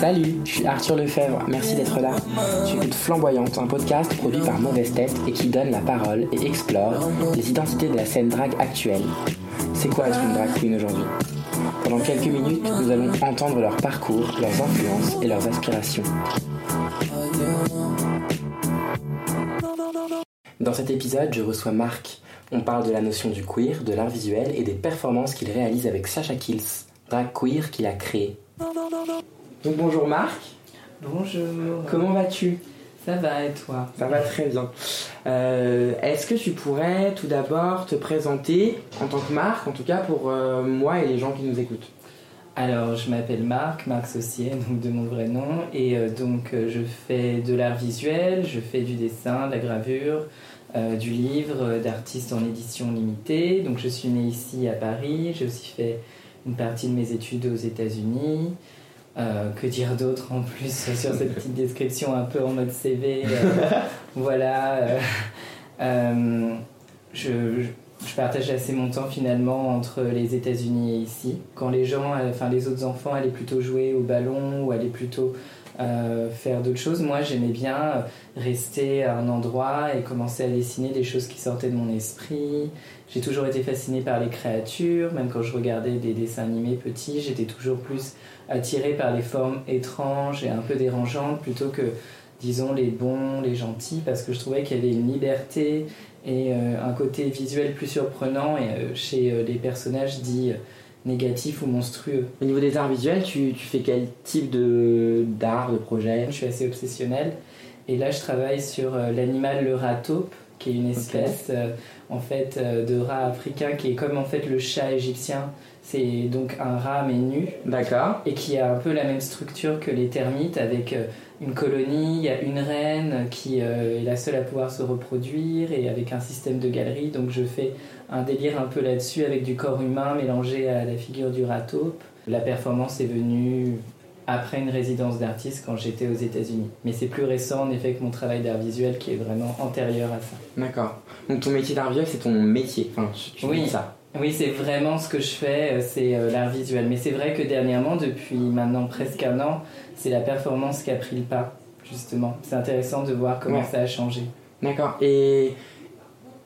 Salut, je suis Arthur Lefebvre, merci d'être là. Tu écoutes Flamboyante, un podcast produit par Mauvaise Tête et qui donne la parole et explore les identités de la scène drague actuelle. C'est quoi être une drag queen aujourd'hui? Pendant quelques minutes, nous allons entendre leur parcours, leurs influences et leurs aspirations. Dans cet épisode, je reçois Marc. On parle de la notion du queer, de l'art visuel et des performances qu'il réalise avec Sacha Kills, drag queer qu'il a créé. Donc bonjour Marc. Bonjour. Comment vas-tu? Ça va et toi? Ça va très bien. Euh, Est-ce que tu pourrais tout d'abord te présenter en tant que Marc, en tout cas pour euh, moi et les gens qui nous écoutent? Alors, je m'appelle Marc, Marc Saucier, donc de mon vrai nom, et euh, donc je fais de l'art visuel, je fais du dessin, de la gravure, du livre, d'artiste en édition limitée. Donc, je suis née ici à Paris, j'ai aussi fait une partie de mes études aux États-Unis. Euh, que dire d'autre en plus sur cette petite description un peu en mode CV euh, Voilà. euh, je, je- partage assez mon temps finalement entre les États-Unis et ici. Quand les gens, enfin les autres enfants allaient plutôt jouer au ballon ou allaient plutôt euh, faire d'autres choses, moi j'aimais bien euh, rester à un endroit et commencer à dessiner des choses qui sortaient de mon esprit. J'ai toujours été fascinée par les créatures, même quand je regardais des dessins animés petits, j'étais toujours plus attirée par les formes étranges et un peu dérangeantes plutôt que, disons, les bons, les gentils, parce que je trouvais qu'il y avait une liberté et euh, un côté visuel plus surprenant. Et, chez les personnages dits négatifs ou monstrueux. Au niveau des arts visuels, tu, tu fais quel type de d'art, de projet? Je suis assez obsessionnelle et là je travaille sur euh, l'animal le rat taupe, qui est une espèce euh, en fait euh, de rat africain qui est comme en fait le chat égyptien. C'est donc un rat mais nu D'accord. et qui a un peu la même structure que les termites avec une colonie, il y a une reine qui est la seule à pouvoir se reproduire et avec un système de galerie. Donc je fais un délire un peu là-dessus avec du corps humain mélangé à la figure du rat taupe. La performance est venue après une résidence d'artiste quand j'étais aux États-Unis. Mais c'est plus récent en effet que mon travail d'art visuel qui est vraiment antérieur à ça. D'accord. Donc ton métier d'art visuel, c'est ton métier. Enfin, tu, Oui. ça. Oui, c'est vraiment ce que je fais, euh, c'est euh, l'art visuel. Mais c'est vrai que dernièrement, depuis maintenant presque un an, c'est la performance qui a pris le pas, justement. C'est intéressant de voir comment Ouais. ça a changé. D'accord. Et,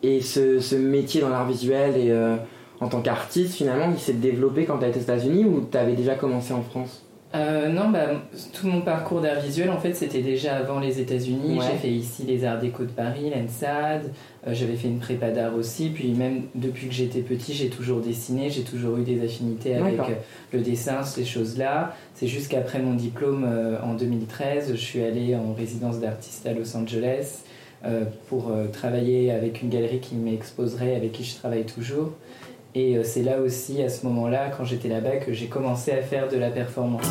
et ce, ce métier dans l'art visuel et euh, en tant qu'artiste, finalement, il s'est développé quand tu été aux États-Unis ou tu avais déjà commencé en France? Euh, non, bah, tout mon parcours d'art visuel, en fait, c'était déjà avant les États-Unis. Ouais. J'ai fait ici les Arts Déco de Paris, l'ENSAD. Euh, J'avais fait une prépa d'art aussi. Puis même depuis que j'étais petit, j'ai toujours dessiné. J'ai toujours eu des affinités avec le dessin, ces choses-là. C'est juste qu'après mon diplôme euh, en 2013, je suis allée en résidence d'artiste à Los Angeles pour euh, travailler avec une galerie qui m'exposerait, avec qui je travaille toujours. Et euh, c'est là aussi, à ce moment-là, quand j'étais là-bas, que j'ai commencé à faire de la performance.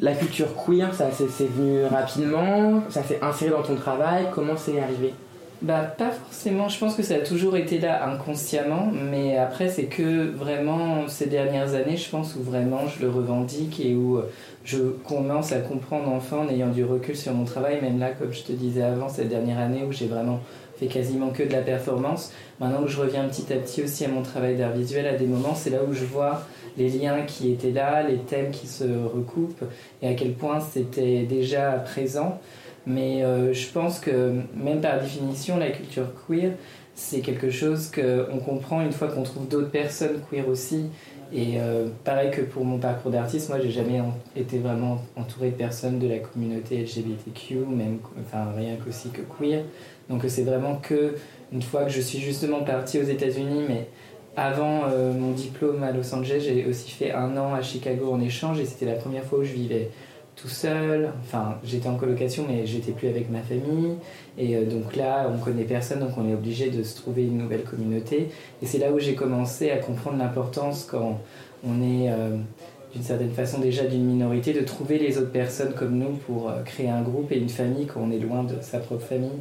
La culture queer, ça c'est venu rapidement, ça s'est inséré dans ton travail, comment c'est arrivé? Bah pas forcément, je pense que ça a toujours été là inconsciemment, mais après c'est que vraiment ces dernières années, je pense où vraiment je le revendique et où je commence à comprendre enfin en ayant du recul sur mon travail, même là comme je te disais avant, cette dernière année où j'ai vraiment fait quasiment que de la performance, maintenant que je reviens petit à petit aussi à mon travail d'art visuel, à des moments c'est là où je vois les liens qui étaient là, les thèmes qui se recoupent et à quel point c'était déjà présent. Mais euh, je pense que même par définition, la culture queer, c'est quelque chose qu'on comprend une fois qu'on trouve d'autres personnes queer aussi. Et euh, pareil que pour mon parcours d'artiste, moi j'ai jamais été vraiment entouré de personnes de la communauté LGBTQ, même enfin rien qu'aussi que queer. Donc c'est vraiment que une fois que je suis justement partie aux États-Unis, mais avant euh, mon diplôme à Los Angeles, j'ai aussi fait un an à Chicago en échange et c'était la première fois où je vivais tout seul. Enfin, j'étais en colocation, mais j'étais plus avec ma famille. Et euh, donc là, on connaît personne, donc on est obligé de se trouver une nouvelle communauté. Et c'est là où j'ai commencé à comprendre l'importance quand on est euh, d'une certaine façon déjà d'une minorité, de trouver les autres personnes comme nous pour créer un groupe et une famille quand on est loin de sa propre famille.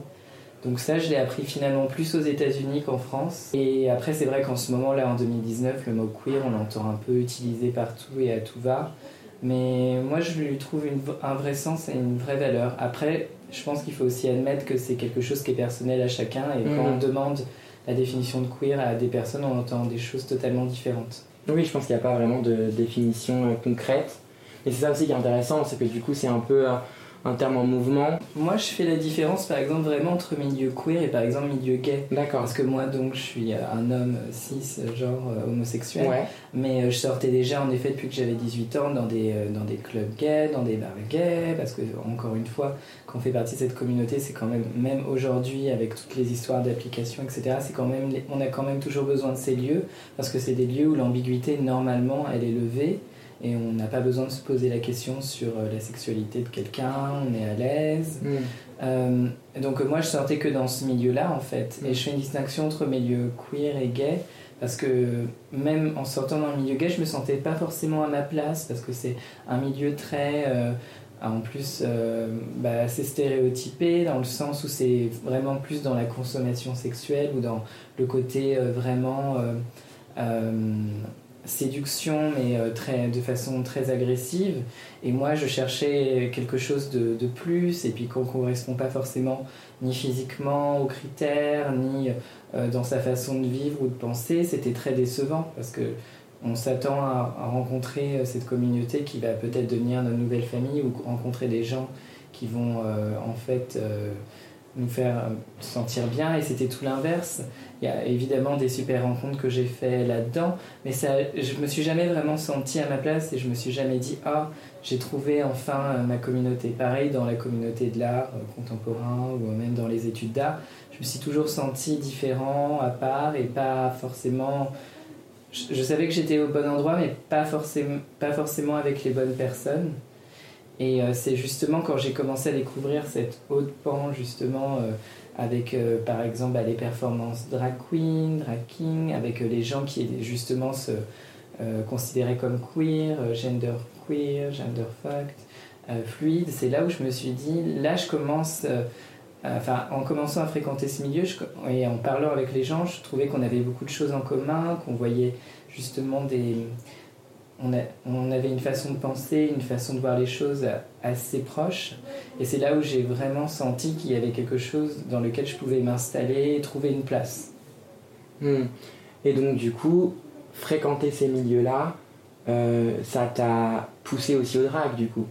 Donc ça, je l'ai appris finalement plus aux États-Unis qu'en France. Et après, c'est vrai qu'en ce moment-là, en 2019, le mot queer, on l'entend un peu utilisé partout et à tout va. Mais moi, je lui trouve un vrai sens et une vraie valeur. Après, je pense qu'il faut aussi admettre que c'est quelque chose qui est personnel à chacun. Et quand on mhm. demande la définition de queer à des personnes, on entend des choses totalement différentes. Oui, je pense qu'il n'y a pas vraiment de définition euh, concrète. Et c'est ça aussi qui est intéressant, c'est que du coup, c'est un peu un terme en mouvement Moi, je fais la différence, par exemple, vraiment entre milieu queer et par exemple milieu gay. D'accord. Parce que moi, donc, je suis un homme cis, genre euh, homosexuel. Mais euh, je sortais déjà, en effet, depuis que j'avais 18 ans, dans des, euh, dans des clubs gays, dans des bars gays. Parce que, encore une fois, quand on fait partie de cette communauté, c'est quand même, même aujourd'hui, avec toutes les histoires d'applications, etc., c'est quand même, on a quand même toujours besoin de ces lieux. Parce que c'est des lieux où l'ambiguïté, normalement, elle est levée et on n'a pas besoin de se poser la question sur euh, la sexualité de quelqu'un, on est à l'aise. Mm. Euh, donc moi je sortais que dans ce milieu-là en fait, et mm. je fais une distinction entre milieu queer et gay, parce que même en sortant dans le milieu gay, je me sentais pas forcément à ma place, parce que c'est un milieu très... Euh, en plus bah, assez stéréotypé dans le sens où c'est vraiment plus dans la consommation sexuelle ou dans le côté vraiment séduction, mais euh, très, de façon très agressive. Et moi, je cherchais quelque chose de, de plus, et puis qu'on ne correspond pas forcément ni physiquement aux critères, ni euh, dans sa façon de vivre ou de penser. C'était très décevant, parce que on s'attend à, rencontrer euh, cette communauté qui va peut-être devenir notre nouvelle famille, ou rencontrer des gens qui vont en fait nous faire sentir bien et c'était tout l'inverse. Il y a évidemment des super rencontres que j'ai fait là-dedans, mais ça, je me suis jamais vraiment senti à ma place et je me suis jamais dit ah j'ai trouvé enfin euh, ma communauté. Pareil dans la communauté de l'art euh, contemporain ou même dans les études d'art, je me suis toujours senti différent, à part et pas forcément. Je, je savais que j'étais au bon endroit, mais pas forcément, pas forcément avec les bonnes personnes. Et euh, c'est justement quand j'ai commencé à découvrir cette haute pan, justement, euh, avec euh, par exemple bah, les performances drag queen, drag king, avec les gens qui justement se considéraient comme queer, gender queer, gender fucked, fluide, c'est là où je me suis dit, là je commence. Enfin, en commençant à fréquenter ce milieu et en parlant avec les gens, je trouvais qu'on avait beaucoup de choses en commun, qu'on voyait justement des, on, avait une façon de penser, une façon de voir les choses assez proche. Et c'est là où j'ai vraiment senti qu'il y avait quelque chose dans lequel je pouvais m'installer et trouver une place. Hmm. Et donc, du coup, fréquenter ces milieux-là, euh, ça t'a poussé aussi au drag, du coup?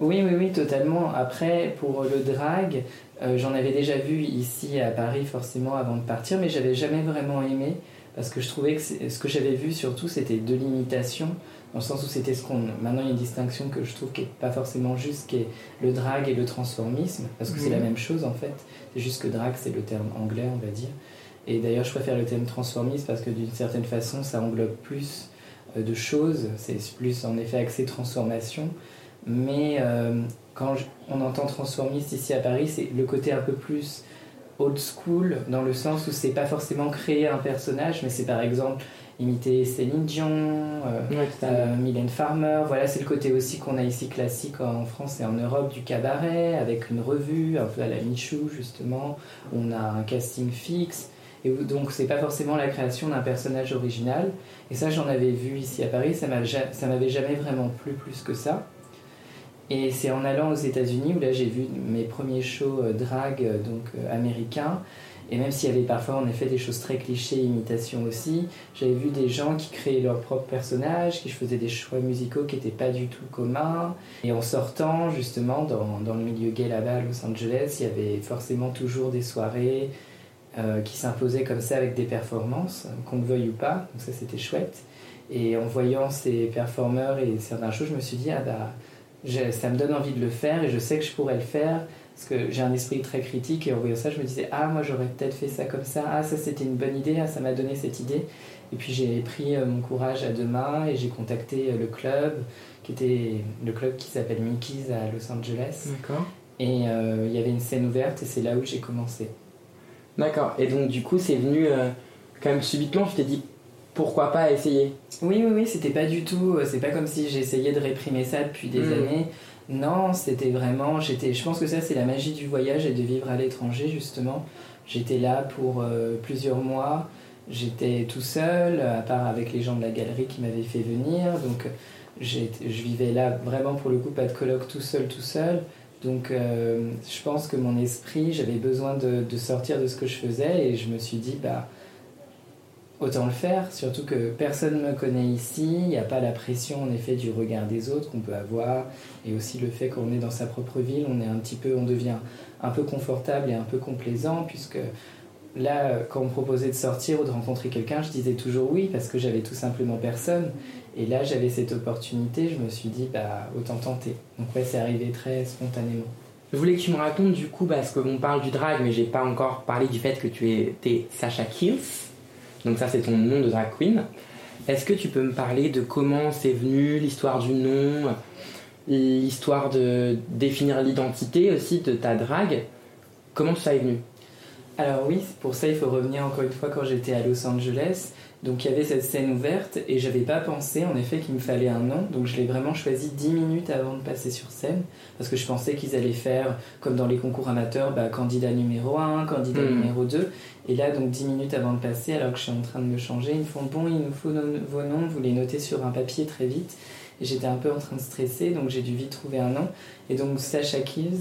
Oui, oui, oui, totalement. Après, pour le drag, euh, j'en avais déjà vu ici à Paris, forcément, avant de partir, mais j'avais jamais vraiment aimé parce que je trouvais que ce que j'avais vu surtout c'était de l'imitation dans le sens où c'était ce qu'on maintenant il y a une distinction que je trouve qui est pas forcément juste qui est le drag et le transformisme parce que c'est la mhm. même chose en fait. C'est juste que drag c'est le terme anglais on va dire. Et d'ailleurs je préfère le terme transformisme parce que d'une certaine façon ça englobe plus euh, de choses. C'est plus en effet axé transformation. Mais euh, quand on entend transformiste ici à Paris c'est le côté un peu plus old school dans le sens où c'est pas forcément créer un personnage, mais c'est par exemple imiter Céline Dion, euh, euh, Mylène Farmer. Voilà, c'est le côté aussi qu'on a ici classique en France et en Europe du cabaret, avec une revue, un peu à la Michou justement. On a un casting fixe. Et donc, c'est pas forcément la création d'un personnage original. Et ça, j'en avais vu ici à Paris, ça m'avait jamais vraiment plu plus que ça. Et c'est en allant aux États-Unis où là j'ai vu mes premiers shows euh, drag euh, donc euh, américains. Et même s'il y avait parfois en effet des choses très clichés, imitations aussi, j'avais vu des gens qui créaient leurs propres personnages, qui faisaient des choix musicaux qui n'étaient pas du tout communs. Et en sortant justement dans, dans le milieu gay là-bas à Los Angeles, il y avait forcément toujours des soirées qui s'imposaient comme ça avec des performances, qu'on le veuille ou pas. Donc ça c'était chouette. Et en voyant ces performeurs et certaines choses, je me suis dit, ah bah ça me donne envie de le faire et je sais que je pourrais le faire parce que j'ai un esprit très critique et en voyant ça, je me disais ah moi j'aurais peut-être fait ça comme ça, ah ça c'était une bonne idée, ah ça m'a donné cette idée Et puis j'ai pris mon courage à deux mains et j'ai contacté le club, qui était le club qui s'appelle Mickey's à Los Angeles. D'accord. Et il y avait une scène ouverte et c'est là où j'ai commencé. D'accord. Et donc du coup c'est venu quand même subitement, je t'ai dit pourquoi pas essayer Oui, oui, oui, c'était pas du tout. C'est pas comme si j'essayais de réprimer ça depuis des hmm. années. Non, c'était vraiment. J'étais. Je pense que ça, c'est la magie du voyage et de vivre à l'étranger, justement. J'étais là pour euh, plusieurs mois. J'étais tout seul, à part avec les gens de la galerie qui m'avaient fait venir. Donc, je vivais là vraiment pour le coup, pas de colloque tout seul, tout seul. Donc, euh, je pense que mon esprit, j'avais besoin de, de, sortir de ce que je faisais et je me suis dit, bah autant le faire, surtout que personne ne me connaît ici, il n'y a pas la pression en effet du regard des autres qu'on peut avoir, et aussi le fait qu'on est dans sa propre ville, on est un petit peu, on devient un peu confortable et un peu complaisant, puisque là, quand on me proposait de sortir ou de rencontrer quelqu'un, je disais toujours oui, parce que j'avais tout simplement personne, et là j'avais cette opportunité, je me suis dit, bah autant tenter. Donc ouais, c'est arrivé très spontanément. Je voulais que tu me racontes du coup, parce qu'on parle du drag, mais j'ai pas encore parlé du fait que tu étais Sacha Kills. Donc ça, c'est ton nom de drag queen. Est-ce que tu peux me parler de comment c'est venu, l'histoire du nom, l'histoire de définir l'identité aussi de ta drague Comment ça est venu? Alors oui, pour ça, il faut revenir encore une fois quand j'étais à Los Angeles. Donc il y avait cette scène ouverte et j'avais pas pensé en effet qu'il me fallait un nom. Donc je l'ai vraiment choisi 10 minutes avant de passer sur scène parce que je pensais qu'ils allaient faire comme dans les concours amateurs, bah, candidat numéro 1, candidat hmm. numéro 2. Et là, donc 10 minutes avant de passer, alors que je suis en train de me changer, ils me font bon, il nous faut vos noms, vous les notez sur un papier très vite. Et j'étais un peu en train de stresser, donc j'ai dû vite trouver un nom. Et donc Sacha Kills,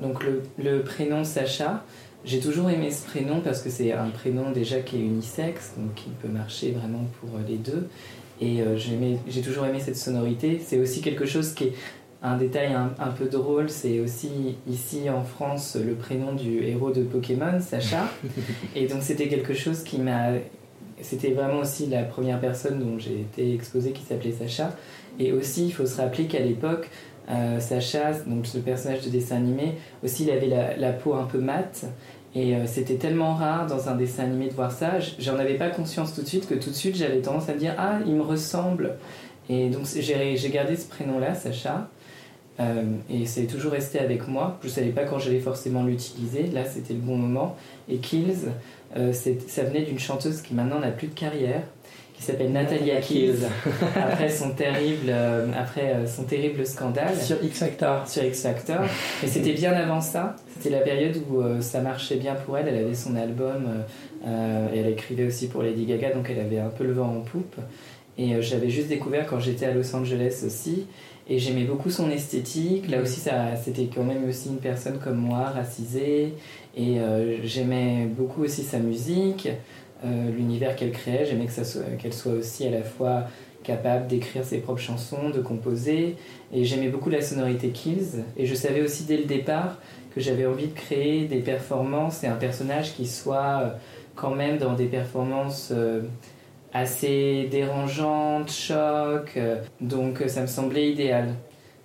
donc le, prénom Sacha, j'ai toujours aimé ce prénom parce que c'est un prénom déjà qui est unisexe, donc qui peut marcher vraiment pour les deux. Et euh, j'ai toujours aimé cette sonorité. C'est aussi quelque chose qui est un détail un, peu drôle, c'est aussi ici en France le prénom du héros de Pokémon, Sacha. Et donc c'était quelque chose qui m'a... C'était vraiment aussi la première personne dont j'ai été exposée qui s'appelait Sacha. Et aussi, il faut se rappeler qu'à l'époque, euh, Sacha, donc ce personnage de dessin animé, aussi il avait la, la peau un peu mate. Et euh, c'était tellement rare dans un dessin animé de voir ça. J'en avais pas conscience tout de suite que tout de suite j'avais tendance à me dire Ah, il me ressemble. Et donc j'ai gardé ce prénom-là, Sacha. Euh, et c'est toujours resté avec moi. Je ne savais pas quand j'allais forcément l'utiliser. Là, c'était le bon moment. Et Kills, euh, ça venait d'une chanteuse qui maintenant n'a plus de carrière, qui s'appelle Natalia Kills, après, son terrible, euh, après son terrible scandale. Sur X Factor. Sur X Factor. Et c'était bien avant ça. C'était la période où ça marchait bien pour elle. Elle avait son album et elle écrivait aussi pour Lady Gaga, donc elle avait un peu le vent en poupe. Et j'avais juste découvert quand j'étais à Los Angeles aussi. Et j'aimais beaucoup son esthétique. Là aussi, c'était quand même aussi une personne comme moi, racisée. Et euh, j'aimais beaucoup aussi sa musique, euh, l'univers qu'elle créait. J'aimais que soit, qu'elle soit aussi à la fois capable d'écrire ses propres chansons, de composer. Et j'aimais beaucoup la sonorité Kills. Et je savais aussi dès le départ que j'avais envie de créer des performances et un personnage qui soit euh, quand même dans des performances assez dérangeante, choc, euh, donc euh, ça me semblait idéal.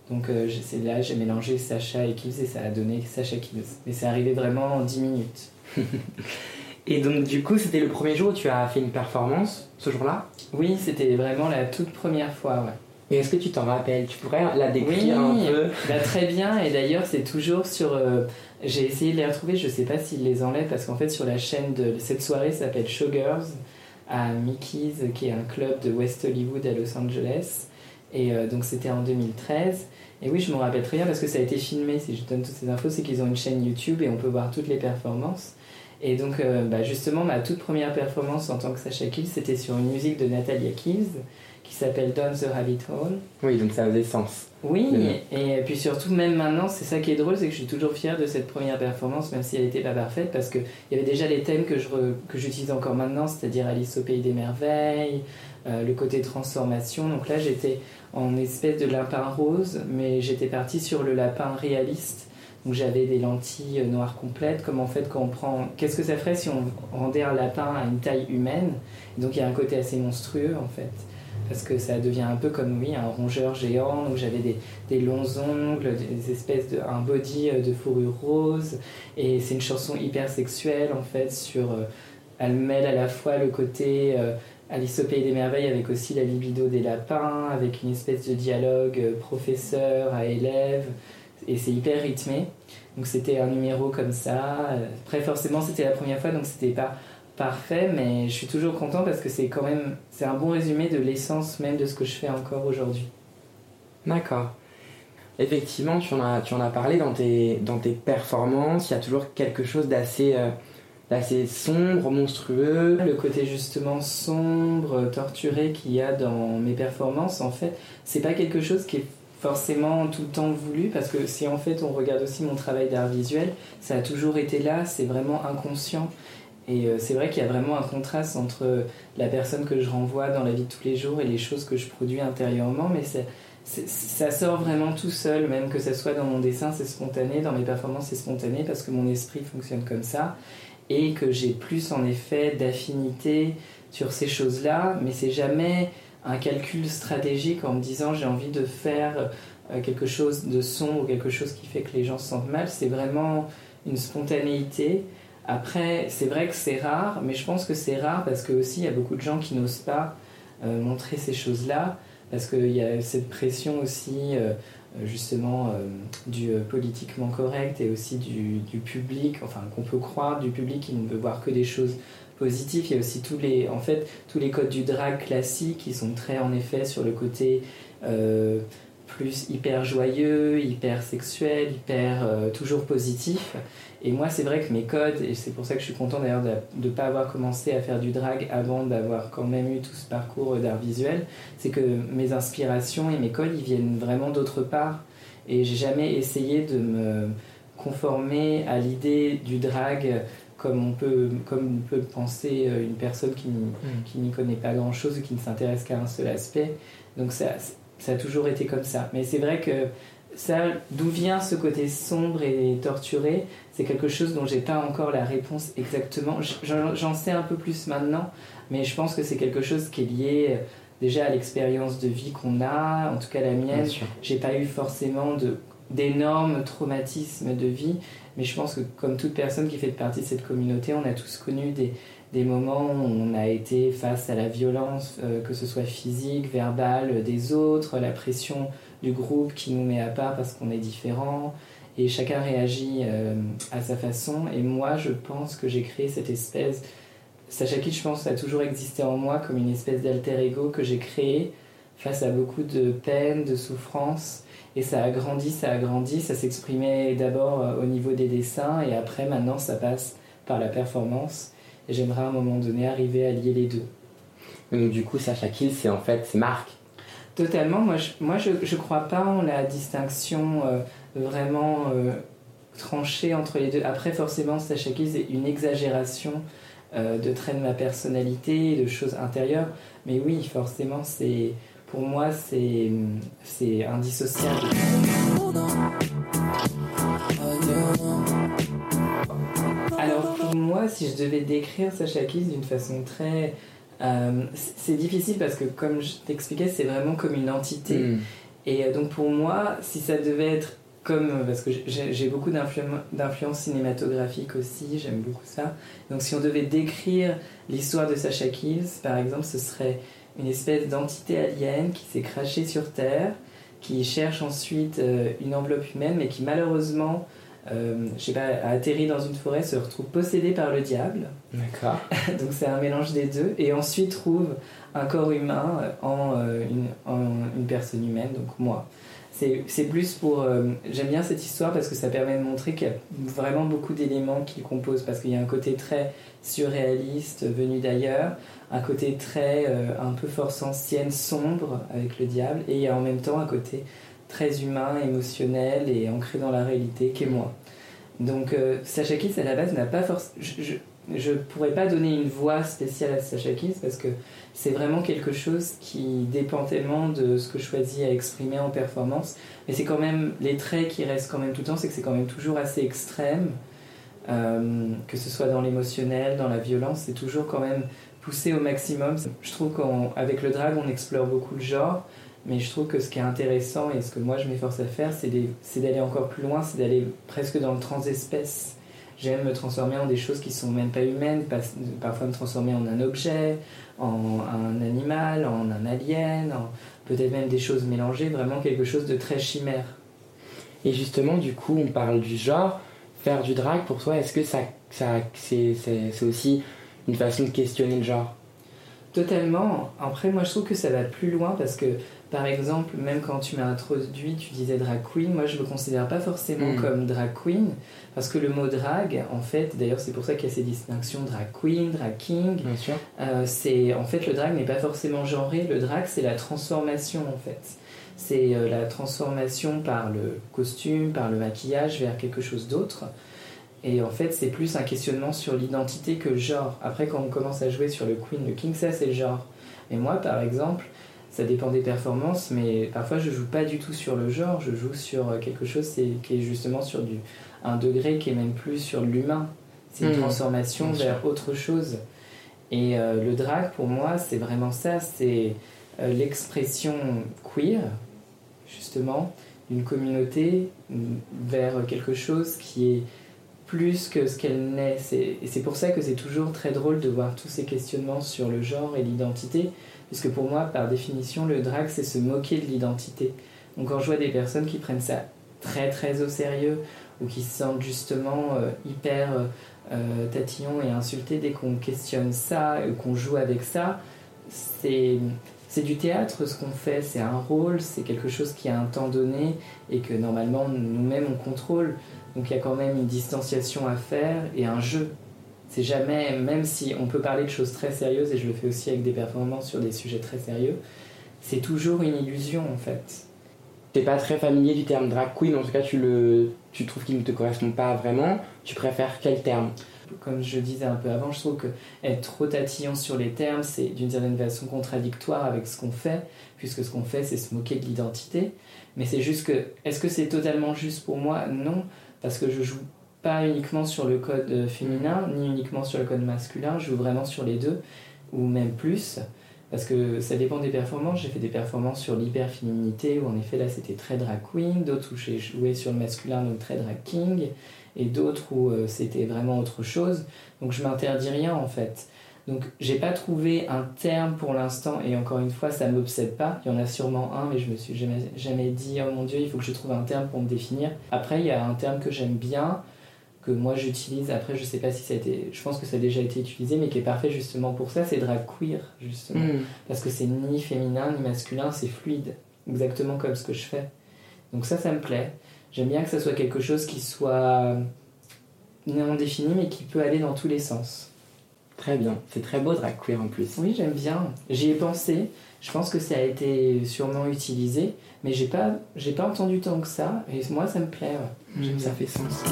Donc euh, c'est là j'ai mélangé Sacha et Kills et ça a donné Sacha Kills. Mais c'est arrivé vraiment en 10 minutes. et donc du coup c'était le premier jour où tu as fait une performance ce jour-là? Oui, c'était vraiment la toute première fois, ouais. Et est-ce que tu t'en rappelles? Tu pourrais la décrire un peu? bah, Très bien, et d'ailleurs c'est toujours sur... j'ai essayé de les retrouver, je sais pas s'ils les enlèvent parce qu'en fait sur la chaîne de cette soirée s'appelle Showgirls à Mickey's, qui est un club de West Hollywood à Los Angeles. Et euh, donc c'était en 2013. Et oui, je me rappelle très bien parce que ça a été filmé. Si je donne toutes ces infos, c'est qu'ils ont une chaîne YouTube et on peut voir toutes les performances. Et donc, euh, bah, justement, ma toute première performance en tant que Sacha Kills, c'était sur une musique de Natalia Kills qui s'appelle Down the Rabbit Hole. Oui, donc ça faisait sens. Oui, et puis surtout, même maintenant, c'est ça qui est drôle, c'est que je suis toujours fière de cette première performance, même si elle n'était pas parfaite, parce qu'il y avait déjà les thèmes que, je que j'utilise encore maintenant, c'est-à-dire Alice au Pays des Merveilles, euh, le côté transformation. Donc là, j'étais en espèce de lapin rose, mais j'étais partie sur le lapin réaliste. Donc j'avais des lentilles euh, noires complètes, comme en fait quand on prend... Qu'est-ce que ça ferait si on rendait un lapin à une taille humaine? Donc il y a un côté assez monstrueux en fait parce que ça devient un peu comme oui un rongeur géant donc j'avais des, longs ongles des espèces de un body euh, de fourrure rose et c'est une chanson hyper sexuelle en fait sur euh, elle mêle à la fois le côté euh, Alice au Pays des Merveilles avec aussi la libido des lapins, avec une espèce de dialogue euh, professeur à élève, et c'est hyper rythmé. Donc c'était un numéro comme ça. Après forcément c'était la première fois, donc c'était pas parfait, mais je suis toujours content parce que c'est quand même c'est un bon résumé de l'essence même de ce que je fais encore aujourd'hui. D'accord. Effectivement, tu en as, tu en as parlé dans tes, dans tes performances, il y a toujours quelque chose d'assez assez sombre, monstrueux. Le côté justement sombre, torturé qu'il y a dans mes performances, en fait, c'est pas quelque chose qui est forcément tout le temps voulu parce que si en fait on regarde aussi mon travail d'art visuel, ça a toujours été là, c'est vraiment inconscient. Et euh, c'est vrai qu'il y a vraiment un contraste entre la personne que je renvoie dans la vie de tous les jours et les choses que je produis intérieurement, mais ça sort vraiment tout seul, même que ce soit dans mon dessin, c'est spontané, dans mes performances, c'est spontané parce que mon esprit fonctionne comme ça et que j'ai plus en effet d'affinité sur ces choses-là, mais c'est jamais un calcul stratégique en me disant j'ai envie de faire euh, quelque chose de son ou quelque chose qui fait que les gens se sentent mal, c'est vraiment une spontanéité. Après, c'est vrai que c'est rare, mais je pense que c'est rare parce que aussi il y a beaucoup de gens qui n'osent pas euh, montrer ces choses-là, parce qu'il y a cette pression aussi euh, euh, justement du politiquement correct et aussi du, du public, enfin qu'on peut croire du public qui ne veut voir que des choses positives. Il y a aussi tous les, en fait, tous les codes du drag classique qui sont très en effet sur le côté plus hyper joyeux, hyper sexuel, hyper toujours positif. Et moi, c'est vrai que mes codes, et c'est pour ça que je suis content d'ailleurs de ne pas avoir commencé à faire du drag avant d'avoir quand même eu tout ce parcours d'art visuel, c'est que mes inspirations et mes codes, ils viennent vraiment d'autre part. Et j'ai jamais essayé de me conformer à l'idée du drag comme on peut, comme peut penser euh, une personne qui, mm. qui n'y connaît pas grand-chose ou qui ne s'intéresse qu'à un seul aspect. Donc ça, ça a toujours été comme ça. Mais c'est vrai que ça, d'où vient ce côté sombre et torturé, c'est quelque chose dont j'ai pas encore la réponse exactement. J'en sais un peu plus maintenant, mais je pense que c'est quelque chose qui est lié euh, déjà à l'expérience de vie qu'on a, en tout cas la mienne. J'ai pas eu forcément d'énormes traumatismes de vie, mais je pense que comme toute personne qui fait partie de cette communauté, on a tous connu des, des moments où on a été face à la violence, euh, que ce soit physique, verbale, des autres, la pression du groupe qui nous met à part parce qu'on est différent et chacun réagit euh, à sa façon. Et moi, je pense que j'ai créé cette espèce. Sacha Kitsch, je pense, a toujours existé en moi comme une espèce d'alter ego que j'ai créé face à beaucoup de peine, de souffrance. Et ça a grandi, ça a grandi. Ça s'exprimait d'abord euh, au niveau des dessins et après, maintenant, ça passe par la performance. Et j'aimerais à un moment donné arriver à lier les deux. Donc, du coup, Sacha Kill, c'est en fait, Marc Totalement. Moi, je, moi, je, crois pas en la distinction euh, vraiment euh, tranchée entre les deux. Après, forcément, Sacha c'est une exagération euh, de traits de ma personnalité, de choses intérieures. Mais oui, forcément, c'est pour moi, c'est c'est indissociable. Alors pour moi, si je devais décrire Sacha Kiss d'une façon très euh, c'est difficile parce que, comme je t'expliquais, c'est vraiment comme une entité. Mm. Et euh, donc, pour moi, si ça devait être comme. Euh, parce que j'ai beaucoup d'influence cinématographique aussi, j'aime beaucoup ça. Donc, si on devait décrire l'histoire de Sacha Kills, par exemple, ce serait une espèce d'entité alien qui s'est crachée sur Terre, qui cherche ensuite une enveloppe humaine, mais qui malheureusement euh, je sais pas, a atterri dans une forêt, se retrouve possédé par le diable. D'accord. Donc c'est un mélange des deux. Et ensuite trouve un corps humain en, euh, une, en une, personne humaine, donc moi. C'est plus pour... Euh, j'aime bien cette histoire parce que ça permet de montrer qu'il y a vraiment beaucoup d'éléments qui composent. Parce qu'il y a un côté très surréaliste, venu d'ailleurs, un côté très un peu force ancienne, sombre avec le diable, et il y a en même temps un côté très humain, émotionnel et ancré dans la réalité qu'est moi. Donc euh, Sacha Kiss à la base n'a pas forcément... Je ne pourrais pas donner une voix spéciale à Sacha Kiss parce que c'est vraiment quelque chose qui dépend tellement de ce que je choisis à exprimer en performance. Mais c'est quand même les traits qui restent quand même tout le temps, c'est que c'est quand même toujours assez extrême. Euh, que ce soit dans l'émotionnel, dans la violence, c'est toujours quand même poussé au maximum. Je trouve qu'avec le drag, on explore beaucoup le genre, mais je trouve que ce qui est intéressant et ce que moi je m'efforce à faire, c'est d'aller encore plus loin, c'est d'aller presque dans le transespèce. J'aime me transformer en des choses qui sont même pas humaines, parfois me transformer en un objet, en un animal, en un alien, peut-être même des choses mélangées, vraiment quelque chose de très chimère. Et justement, du coup, on parle du genre. Faire du drag, pour toi, est-ce que ça, ça, c'est, aussi une façon de questionner le genre? Totalement. Après, moi, je trouve que ça va plus loin parce que, par exemple, même quand tu m'as introduit, tu disais drag queen. Moi, je me considère pas forcément hmm. comme drag queen parce que le mot drag, en fait, d'ailleurs, c'est pour ça qu'il y a ces distinctions drag queen, drag king. Bien sûr. Euh, c'est, en fait, le drag n'est pas forcément genré. Le drag, c'est la transformation, en fait. C'est euh, la transformation par le costume, par le maquillage vers quelque chose d'autre. Et en fait, c'est plus un questionnement sur l'identité que le genre. Après, quand on commence à jouer sur le queen, le king, ça c'est le genre. Et moi, par exemple, ça dépend des performances, mais parfois je joue pas du tout sur le genre, je joue sur euh, quelque chose qui est justement sur du, un degré qui est même plus sur l'humain. C'est une mmh. transformation vers autre chose. Et euh, le drag, pour moi, c'est vraiment ça, c'est l'expression queer, justement, d'une communauté vers quelque chose qui est plus que ce qu'elle n'est. Et c'est pour ça que c'est toujours très drôle de voir tous ces questionnements sur le genre et l'identité, puisque pour moi, par définition, le drag, c'est se moquer de l'identité. Donc quand je vois des personnes qui prennent ça très très au sérieux, ou qui se sentent justement euh, hyper euh, tatillons et insultés dès qu'on questionne ça, qu'on joue avec ça, c'est du théâtre ce qu'on fait, c'est un rôle, c'est quelque chose qui a un temps donné et que normalement nous-mêmes on contrôle. Donc il y a quand même une distanciation à faire et un jeu. C'est jamais, même si on peut parler de choses très sérieuses et je le fais aussi avec des performances sur des sujets très sérieux, c'est toujours une illusion en fait. T'es pas très familier du terme drag queen, en tout cas tu, le, tu trouves qu'il ne te correspond pas vraiment. Tu préfères quel terme? Comme je disais un peu avant, je trouve que être trop tatillon sur les termes, c'est d'une certaine façon contradictoire avec ce qu'on fait, puisque ce qu'on fait, c'est se moquer de l'identité. Mais c'est juste que, est-ce que c'est totalement juste pour moi? Non, parce que je joue pas uniquement sur le code euh, féminin, ni uniquement sur le code masculin, je joue vraiment sur les deux, ou même plus. Parce que ça dépend des performances. J'ai fait des performances sur l'hyperféminité, où en effet là c'était très drag queen, d'autres où j'ai joué sur le masculin, donc très drag king et d'autres où euh, c'était vraiment autre chose. Donc je m'interdis rien en fait. Donc j'ai pas trouvé un terme pour l'instant et encore une fois ça m'obsède pas. Il y en a sûrement un mais je me suis jamais, jamais dit oh mon dieu il faut que je trouve un terme pour me définir. Après il y a un terme que j'aime bien que moi j'utilise. Après je sais pas si ça a été, je pense que ça a déjà été utilisé mais qui est parfait justement pour ça c'est drag queer justement hmm. parce que c'est ni féminin ni masculin c'est fluide exactement comme ce que je fais. Donc ça ça me plaît. J'aime bien que ça soit quelque chose qui soit non défini mais qui peut aller dans tous les sens. Très bien, c'est très beau drag queer en plus. Oui, j'aime bien. J'y ai pensé. Je pense que ça a été sûrement utilisé, mais j'ai pas, j'ai pas entendu tant que ça. Et moi, ça me plaît. Mmh, ça fait sens.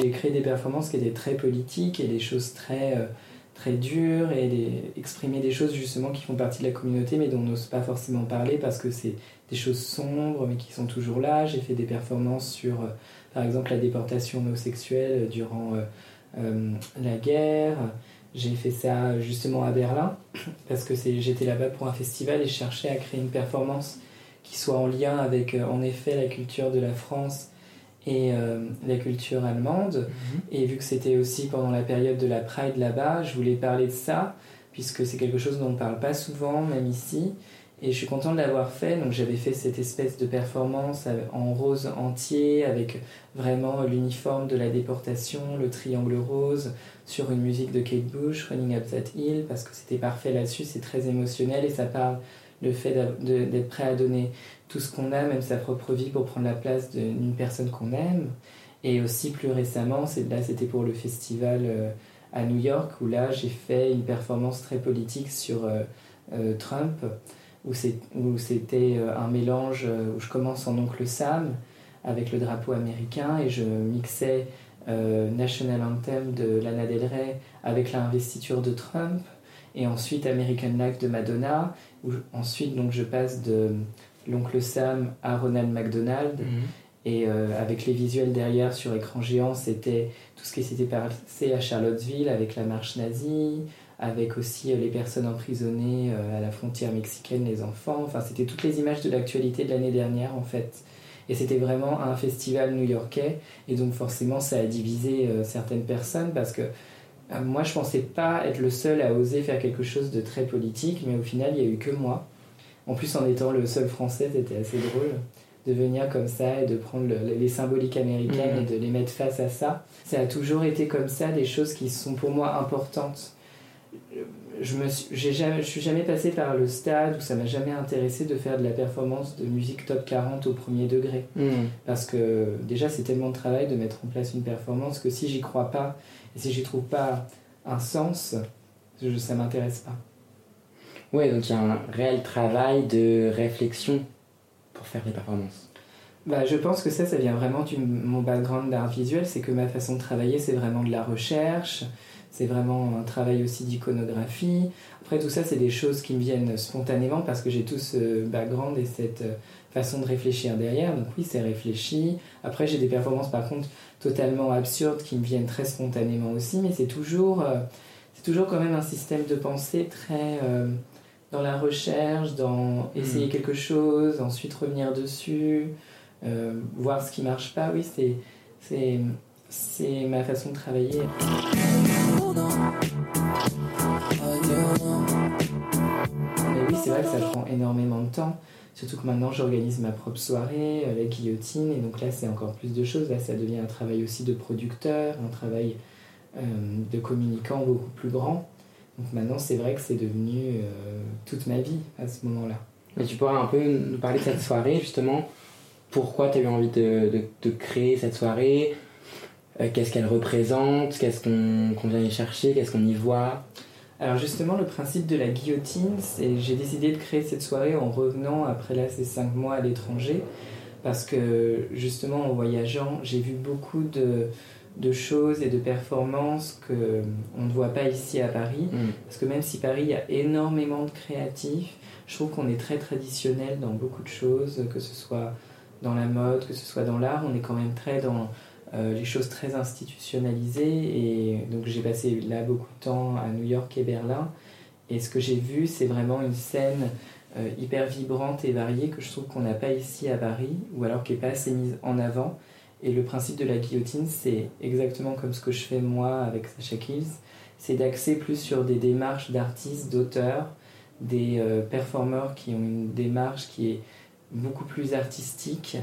J'ai créé des performances qui étaient très politiques et des choses très euh, très dur et exprimer des choses justement qui font partie de la communauté mais dont on n'ose pas forcément parler parce que c'est des choses sombres mais qui sont toujours là. J'ai fait des performances sur euh, par exemple la déportation homosexuelle durant euh, la guerre. J'ai fait ça justement à Berlin parce que j'étais là-bas pour un festival et je cherchais à créer une performance qui soit en lien avec en effet la culture de la France et euh, la culture allemande. Mhm. Et vu que c'était aussi pendant la période de la Pride là-bas, je voulais parler de ça, puisque c'est quelque chose dont on ne parle pas souvent, même ici. Et je suis content de l'avoir fait. Donc j'avais fait cette espèce de performance en rose entier, avec vraiment l'uniforme de la déportation, le triangle rose, sur une musique de Kate Bush, Running Up That Hill, parce que c'était parfait là-dessus, c'est très émotionnel et ça parle le fait d'être prêt à donner tout ce qu'on a, même sa propre vie, pour prendre la place d'une personne qu'on aime. Et aussi plus récemment, là c'était pour le festival euh, à New York, où là j'ai fait une performance très politique sur euh, euh, Trump, où c'était un mélange, où je commence en oncle Sam avec le drapeau américain et je mixais National Anthem de Lana Del Rey avec l'investiture de Trump et ensuite American Life de Madonna, où ensuite donc je passe de l'oncle Sam à Ronald McDonald. Mhm. Et euh, avec les visuels derrière sur écran géant, c'était tout ce qui s'était passé à Charlottesville avec la marche nazie, avec aussi les personnes emprisonnées à la frontière mexicaine, les enfants. Enfin, c'était toutes les images de l'actualité de l'année dernière en fait. Et c'était vraiment un festival new-yorkais. Et donc forcément, ça a divisé certaines personnes parce que moi, je pensais pas être le seul à oser faire quelque chose de très politique, mais au final, il n'y a eu que moi. En plus, en étant le seul français, c'était assez drôle de venir comme ça et de prendre les symboliques américaines et de les mettre face à ça. Ça a toujours été comme ça, des choses qui sont pour moi importantes. Je me suis, jamais, je suis jamais passé par le stade où ça m'a jamais intéressé de faire de la performance de musique top 40 au premier degré. Mm. Parce que déjà, c'est tellement de travail de mettre en place une performance que si j'y crois pas et si j'y trouve pas un sens, je, ça m'intéresse pas. Ouais, donc il y a un réel travail de réflexion pour faire les performances. Bah, je pense que ça, ça vient vraiment de mon background d'art visuel, c'est que ma façon de travailler, c'est vraiment de la recherche, c'est vraiment un travail aussi d'iconographie. Après, tout ça, c'est des choses qui me viennent spontanément parce que j'ai tout ce background et cette façon de réfléchir derrière. Donc oui, c'est réfléchi. Après, j'ai des performances, par contre, totalement absurdes qui me viennent très spontanément aussi, mais c'est toujours, euh, c'est toujours quand même un système de pensée très euh, dans la recherche, dans essayer hmm. quelque chose, ensuite revenir dessus, euh, voir ce qui marche pas. Oui, c'est, c'est, c'est ma façon de travailler. Mais oui, c'est vrai que ça prend énormément de temps. Surtout que maintenant j'organise ma propre soirée, la guillotine, et donc là c'est encore plus de choses. Là ça devient un travail aussi de producteur, un travail euh, de communicant beaucoup plus grand. Donc maintenant c'est vrai que c'est devenu euh, toute ma vie à ce moment-là. Mais tu pourrais un peu nous parler de cette soirée justement Pourquoi tu as eu envie de, de, créer cette soirée? Euh, Qu'est-ce qu'elle représente? Qu'est-ce qu'on vient y chercher? Qu'est-ce qu'on y voit? Alors justement, le principe de la guillotine, c'est j'ai décidé de créer cette soirée en revenant après là ces cinq mois à l'étranger, parce que justement en voyageant, j'ai vu beaucoup de, de, choses et de performances que on ne voit pas ici à Paris, mm. parce que même si Paris il y a énormément de créatifs, je trouve qu'on est très traditionnel dans beaucoup de choses, que ce soit dans la mode, que ce soit dans l'art, on est quand même très dans euh, les choses très institutionnalisées. Et donc j'ai passé là beaucoup de temps à New York et Berlin. Et ce que j'ai vu, c'est vraiment une scène euh, hyper vibrante et variée que je trouve qu'on n'a pas ici à Paris, ou alors qui n'est pas assez mise en avant. Et le principe de la guillotine, c'est exactement comme ce que je fais moi avec Sacha Kills, c'est d'axer plus sur des démarches d'artistes, d'auteurs, des euh, performeurs qui ont une démarche qui est beaucoup plus artistique.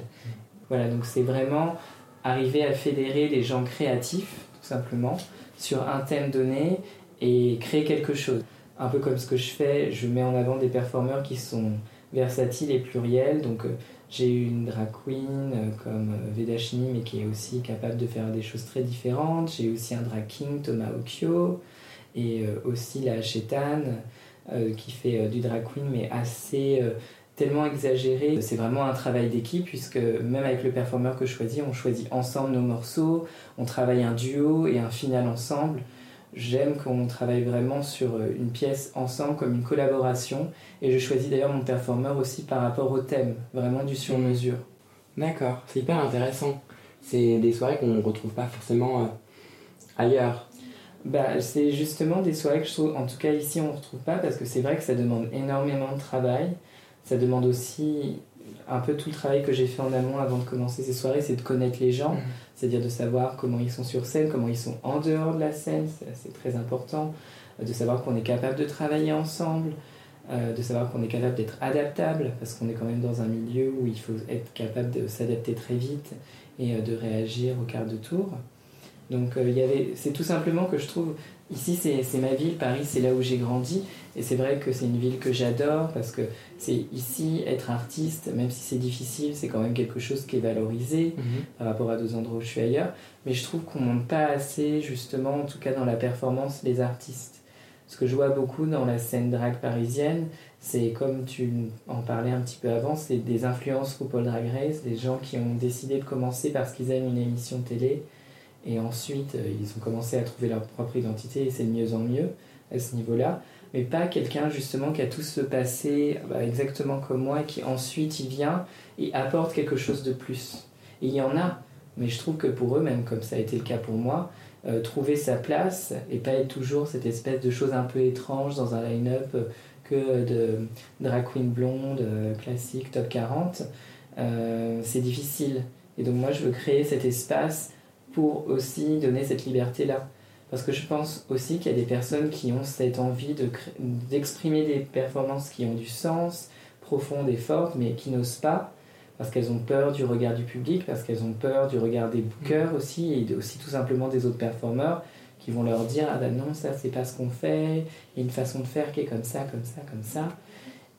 Voilà, donc c'est vraiment arriver à fédérer les gens créatifs, tout simplement, sur un thème donné et créer quelque chose. Un peu comme ce que je fais, je mets en avant des performeurs qui sont versatiles et pluriels. Donc, euh, j'ai une drag queen euh, comme euh, Vedashini, mais qui est aussi capable de faire des choses très différentes. J'ai aussi un drag king, Thomas Okyo, et aussi la Chetan, qui fait du drag queen, mais assez tellement exagéré. C'est vraiment un travail d'équipe puisque même avec le performeur que je choisis, on choisit ensemble nos morceaux, on travaille un duo et un final ensemble. J'aime qu'on travaille vraiment sur euh, une pièce ensemble comme une collaboration et je choisis d'ailleurs mon performeur aussi par rapport au thème, vraiment du sur-mesure. D'accord, c'est hyper intéressant. C'est des soirées qu'on ne retrouve pas forcément euh, ailleurs. Bah, c'est justement des soirées que je trouve, en tout cas ici, on ne retrouve pas parce que c'est vrai que ça demande énormément de travail. Ça demande aussi un peu tout le travail que j'ai fait en amont avant de commencer ces soirées, c'est de connaître les gens, mhm. c'est-à-dire de savoir comment ils sont sur scène, comment ils sont en dehors de la scène, c'est très important, euh, de savoir qu'on est capable de travailler ensemble, euh, de savoir qu'on est capable d'être adaptable, parce qu'on est quand même dans un milieu où il faut être capable de s'adapter très vite et euh, de réagir au quart de tour. Donc il y avait, c'est tout simplement que je trouve Ici, c'est ma ville, Paris, c'est là où j'ai grandi. Et c'est vrai que c'est une ville que j'adore parce que c'est ici, être artiste, même si c'est difficile, c'est quand même quelque chose qui est valorisé mhm. par rapport à d'autres endroits où je suis ailleurs. Mais je trouve qu'on ne monte pas assez, justement, en tout cas dans la performance, les artistes. Ce que je vois beaucoup dans la scène drag parisienne, c'est comme tu en parlais un petit peu avant, c'est des influences Paul Drag Race, des gens qui ont décidé de commencer parce qu'ils aiment une émission télé et ensuite, euh, ils ont commencé à trouver leur propre identité et c'est de mieux en mieux à ce niveau-là. Mais pas quelqu'un justement qui a tout ce passé bah, exactement comme moi et qui ensuite il vient et apporte quelque chose de plus. Et il y en a, mais je trouve que pour eux, même comme ça a été le cas pour moi, trouver sa place et pas être toujours cette espèce de chose un peu étrange dans un line-up que de drag queen blonde, classique, top 40. c'est difficile. Et donc moi, je veux créer cet espace pour aussi donner cette liberté-là. Parce que je pense aussi qu'il y a des personnes qui ont cette envie d'exprimer des performances qui ont du sens, profondes et fortes, mais qui n'osent pas, parce qu'elles ont peur du regard du public, parce qu'elles ont peur du regard des bookers mm. aussi, et aussi tout simplement des autres performeurs, qui vont leur dire Ah ben non, ça c'est pas ce qu'on fait, il y a une façon de faire qui est comme ça, comme ça, comme ça.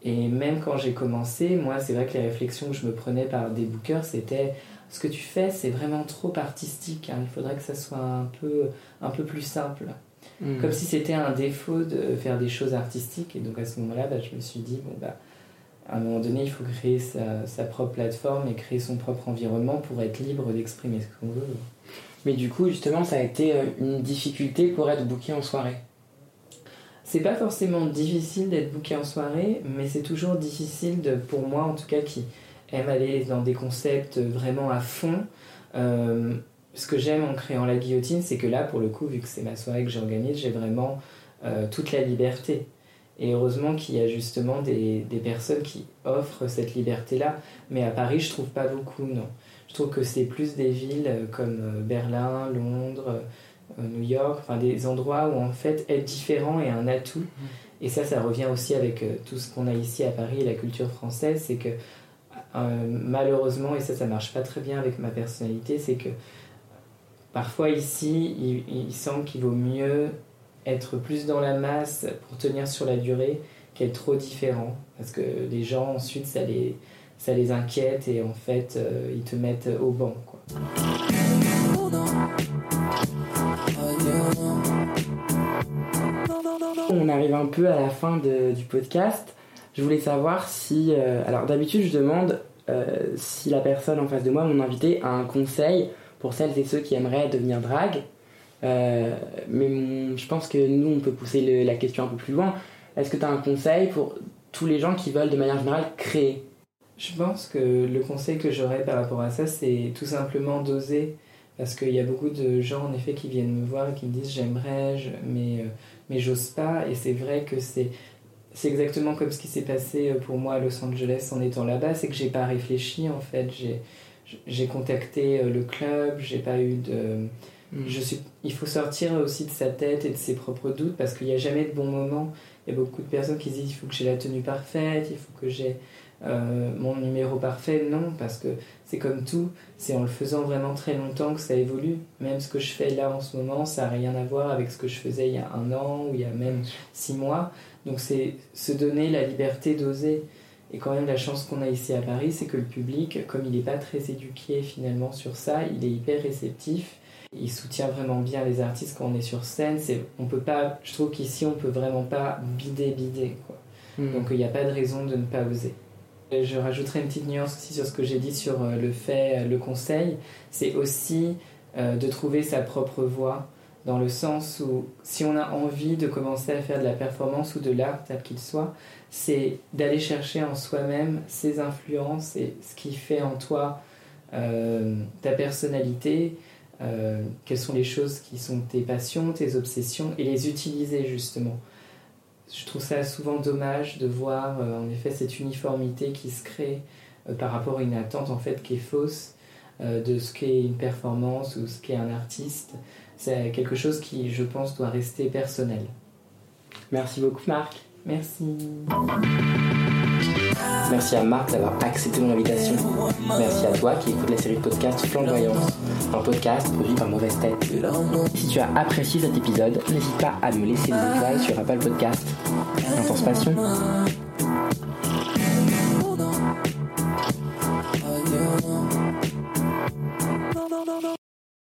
Et même quand j'ai commencé, moi c'est vrai que les réflexions que je me prenais par des bookers, c'était ce que tu fais, c'est vraiment trop artistique. Hein. Il faudrait que ça soit un peu, un peu plus simple. Hmm. Comme si c'était un défaut de faire des choses artistiques. Et donc à ce moment-là, bah, je me suis dit, bon, bah, à un moment donné, il faut créer sa, sa, propre plateforme et créer son propre environnement pour être libre d'exprimer ce qu'on veut. Mais du coup, justement, ça a été euh, une difficulté pour être booké en soirée c'est pas forcément difficile d'être booké en soirée, mais c'est toujours difficile de, pour moi en tout cas qui, aime aller dans des concepts vraiment à fond. Euh, ce que j'aime en créant la guillotine, c'est que là, pour le coup, vu que c'est ma soirée que j'organise, j'ai vraiment euh, toute la liberté. Et heureusement qu'il y a justement des, des, personnes qui offrent cette liberté-là. Mais à Paris, je trouve pas beaucoup, non. Je trouve que c'est plus des villes euh, comme Berlin, Londres, New York, enfin des endroits où en fait être différent est un atout. Mmh. Et ça, ça revient aussi avec tout ce qu'on a ici à Paris et la culture française, c'est que malheureusement, et ça, ça marche pas très bien avec ma personnalité, c'est que parfois ici, il, semble qu'il vaut mieux être plus dans la masse pour tenir sur la durée qu'être trop différent. Parce que les gens, ensuite, ça les, inquiète et en fait, euh, ils te mettent au banc. On arrive un peu à la fin du podcast. Je voulais savoir si. Euh, alors d'habitude, je demande euh, si la personne en face de moi, mon invité, a un conseil pour celles et ceux qui aimeraient devenir drague. Euh, mais je pense que nous, on peut pousser la question un peu plus loin. Est-ce que tu as un conseil pour tous les gens qui veulent de manière générale créer? Je pense que le conseil que j'aurais par rapport à ça, c'est tout simplement d'oser. Parce qu'il y a beaucoup de gens, en effet, qui viennent me voir et qui me disent j'aimerais, mais, mais j'ose pas. Et c'est vrai que c'est c'est exactement comme ce qui s'est passé euh, pour moi à Los Angeles en étant là-bas, c'est que j'ai pas réfléchi en fait. J'ai contacté euh, le club, j'ai pas eu de. Hmm. Je suis, il faut sortir aussi de sa tête et de ses propres doutes parce qu'il n'y a jamais de bon moment. Il y a beaucoup de personnes qui disent il faut que j'ai la tenue parfaite, il faut que j'ai euh, mon numéro parfait. Non, parce que c'est comme tout, c'est en le faisant vraiment très longtemps que ça évolue. Même ce que je fais là en ce moment, ça n'a rien à voir avec ce que je faisais il y a un an ou il y a même six mois. Donc c'est se donner la liberté d'oser. Et quand même la chance qu'on a ici à Paris, c'est que le public, comme il n'est pas très éduqué finalement sur ça, il est hyper réceptif. Il soutient vraiment bien les artistes quand on est sur scène. C'est, on peut pas, je trouve qu'ici on peut vraiment pas bider, bider. Quoi. Hmm. Donc il n'y a pas de raison de ne pas oser. Je rajouterai une petite nuance aussi sur ce que j'ai dit sur euh, le fait, euh, le conseil. C'est aussi euh, de trouver sa propre voix dans le sens où si on a envie de commencer à faire de la performance ou de l'art tel qu'il soit, c'est d'aller chercher en soi-même ses influences et ce qui fait en toi ta personnalité, quelles sont les choses qui sont tes passions, tes obsessions, et les utiliser justement. Je trouve ça souvent dommage de voir euh, en effet cette uniformité qui se crée par rapport à une attente en fait qui est fausse de ce qu'est une performance ou ce qu'est un artiste c'est quelque chose qui, je pense, doit rester personnel. Merci beaucoup, Marc. Merci. Merci à Marc d'avoir accepté mon invitation. Merci à toi qui écoute la série de podcasts Flamboyance, un podcast produit par Mauvaise Tête. Si tu as apprécié cet épisode, n'hésite pas à me laisser une étoile sur Apple Podcast. Intense passion?